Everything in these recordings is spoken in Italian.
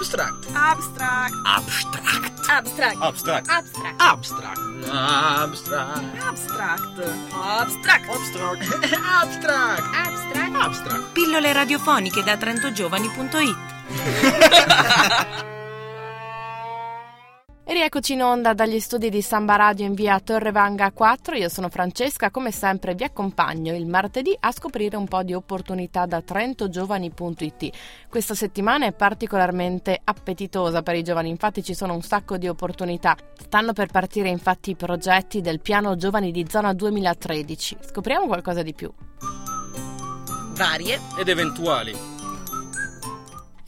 Abstract. Abstract. Abstract. Abstract. Abstract. Abstract. Abstract. Abstract. Abstract. Abstract. Abstract. Abstract. Abstract. Abstract. Pillole radiofoniche da trentogiovani.it E rieccoci in onda dagli studi di Samba Radio in via Torrevanga 4. Io sono Francesca, come sempre vi accompagno il martedì a scoprire un po' di opportunità da trentogiovani.it. Questa settimana è particolarmente appetitosa per i giovani, infatti ci sono un sacco di opportunità. Stanno per partire infatti i progetti del piano Giovani di Zona 2013. Scopriamo qualcosa di più. Varie Ed eventuali.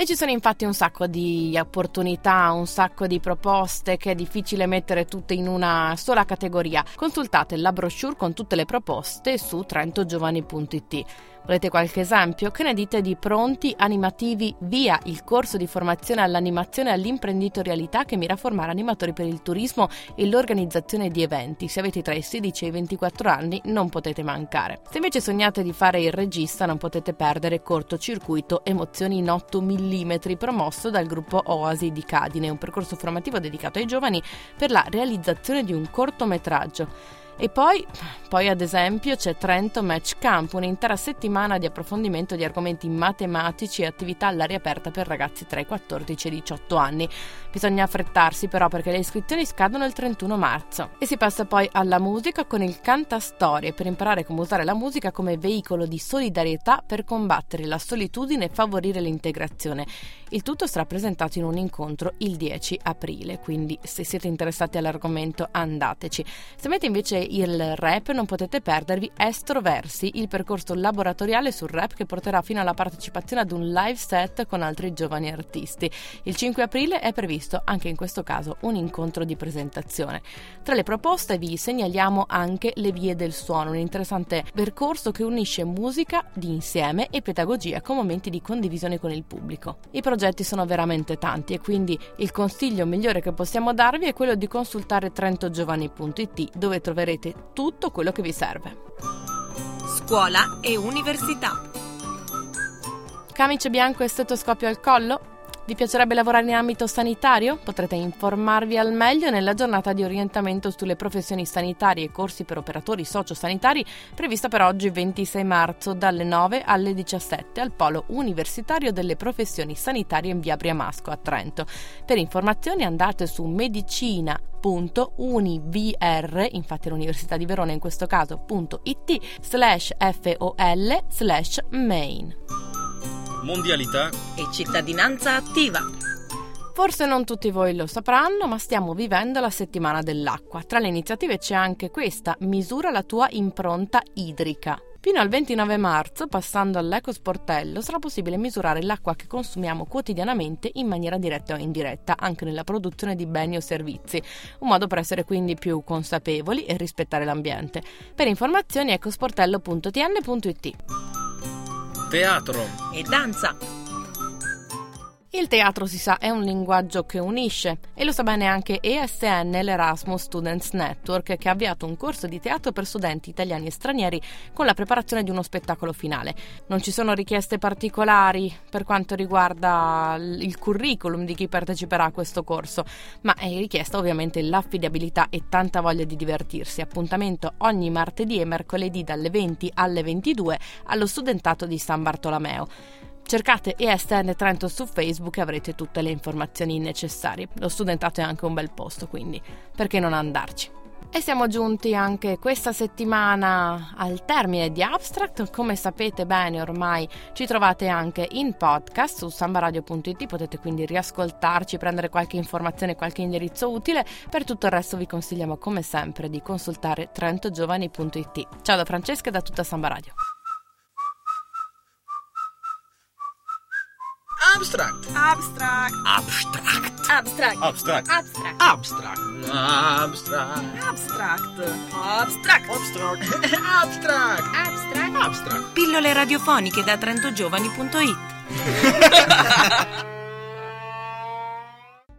E ci sono infatti un sacco di opportunità, un sacco di proposte che è difficile mettere tutte in una sola categoria. Consultate la brochure con tutte le proposte su trentogiovani.it. Volete qualche esempio? Che ne dite di Pronti Animativi Via, il corso di formazione all'animazione e all'imprenditorialità che mira a formare animatori per il turismo e l'organizzazione di eventi. Se avete tra i 16 e i 24 anni non potete mancare. Se invece sognate di fare il regista non potete perdere Cortocircuito Emozioni in 8 mm promosso dal gruppo Oasi di Cadine, un percorso formativo dedicato ai giovani per la realizzazione di un cortometraggio. E poi, poi, ad esempio, c'è Trento Match Camp, un'intera settimana di approfondimento di argomenti matematici e attività all'aria aperta per ragazzi tra i 14 e i 18 anni. Bisogna affrettarsi però perché le iscrizioni scadono il 31 marzo. E si passa poi alla musica con il Cantastorie per imparare come usare la musica come veicolo di solidarietà per combattere la solitudine e favorire l'integrazione. Il tutto sarà presentato in un incontro il 10 aprile, quindi se siete interessati all'argomento andateci. Se avete invece il rap non potete perdervi Estroversi, il percorso laboratoriale sul rap che porterà fino alla partecipazione ad un live set con altri giovani artisti. Il 5 aprile è previsto anche in questo caso un incontro di presentazione. Tra le proposte vi segnaliamo anche Le Vie del Suono, un interessante percorso che unisce musica di insieme e pedagogia con momenti di condivisione con il pubblico. I progetti sono veramente tanti e quindi il consiglio migliore che possiamo darvi è quello di consultare trentogiovani.it dove troverete tutto quello che vi serve. Scuola e università. Camice bianco e stetoscopio al collo? Vi piacerebbe lavorare in ambito sanitario? Potrete informarvi al meglio nella giornata di orientamento sulle professioni sanitarie e corsi per operatori sociosanitari prevista per oggi 26 marzo dalle 9 alle 17 al Polo Universitario delle Professioni Sanitarie in via Briamasco a Trento. Per informazioni andate su medicina.univr, infatti l'Università di Verona in questo caso, .it slash fol slash main. Mondialità. E cittadinanza attiva. Forse non tutti voi lo sapranno, ma stiamo vivendo la settimana dell'acqua. Tra le iniziative c'è anche questa, misura la tua impronta idrica. Fino al 29 marzo, passando all'ecosportello, sarà possibile misurare l'acqua che consumiamo quotidianamente in maniera diretta o indiretta, anche nella produzione di beni o servizi, un modo per essere quindi più consapevoli e rispettare l'ambiente. Per informazioni ecosportello.tn.it. Teatro. E danza. Il teatro, si sa, è un linguaggio che unisce e lo sa bene anche ESN, l'Erasmus Students Network, che ha avviato un corso di teatro per studenti italiani e stranieri con la preparazione di uno spettacolo finale. Non ci sono richieste particolari per quanto riguarda il curriculum di chi parteciperà a questo corso, ma è richiesta ovviamente l'affidabilità e tanta voglia di divertirsi. Appuntamento ogni martedì e mercoledì dalle 20 alle 22 allo studentato di San Bartolomeo. Cercate ESN Trento su Facebook e avrete tutte le informazioni necessarie. Lo studentato è anche un bel posto, quindi perché non andarci? E siamo giunti anche questa settimana al termine di Abstract. Come sapete bene ormai ci trovate anche in podcast su sambaradio.it, potete quindi riascoltarci, prendere qualche informazione, qualche indirizzo utile. Per tutto il resto vi consigliamo come sempre di consultare trentogiovani.it. Ciao da Francesca e da tutta Samba Radio. Abstract. Abstract. Abstract. Abstract. Abstract. Abstract. Abstract. Abstract. Abstract. Abstract. Abstract. Abstract. Abstract. Abstract. Pillole radiofoniche da trentogiovani.it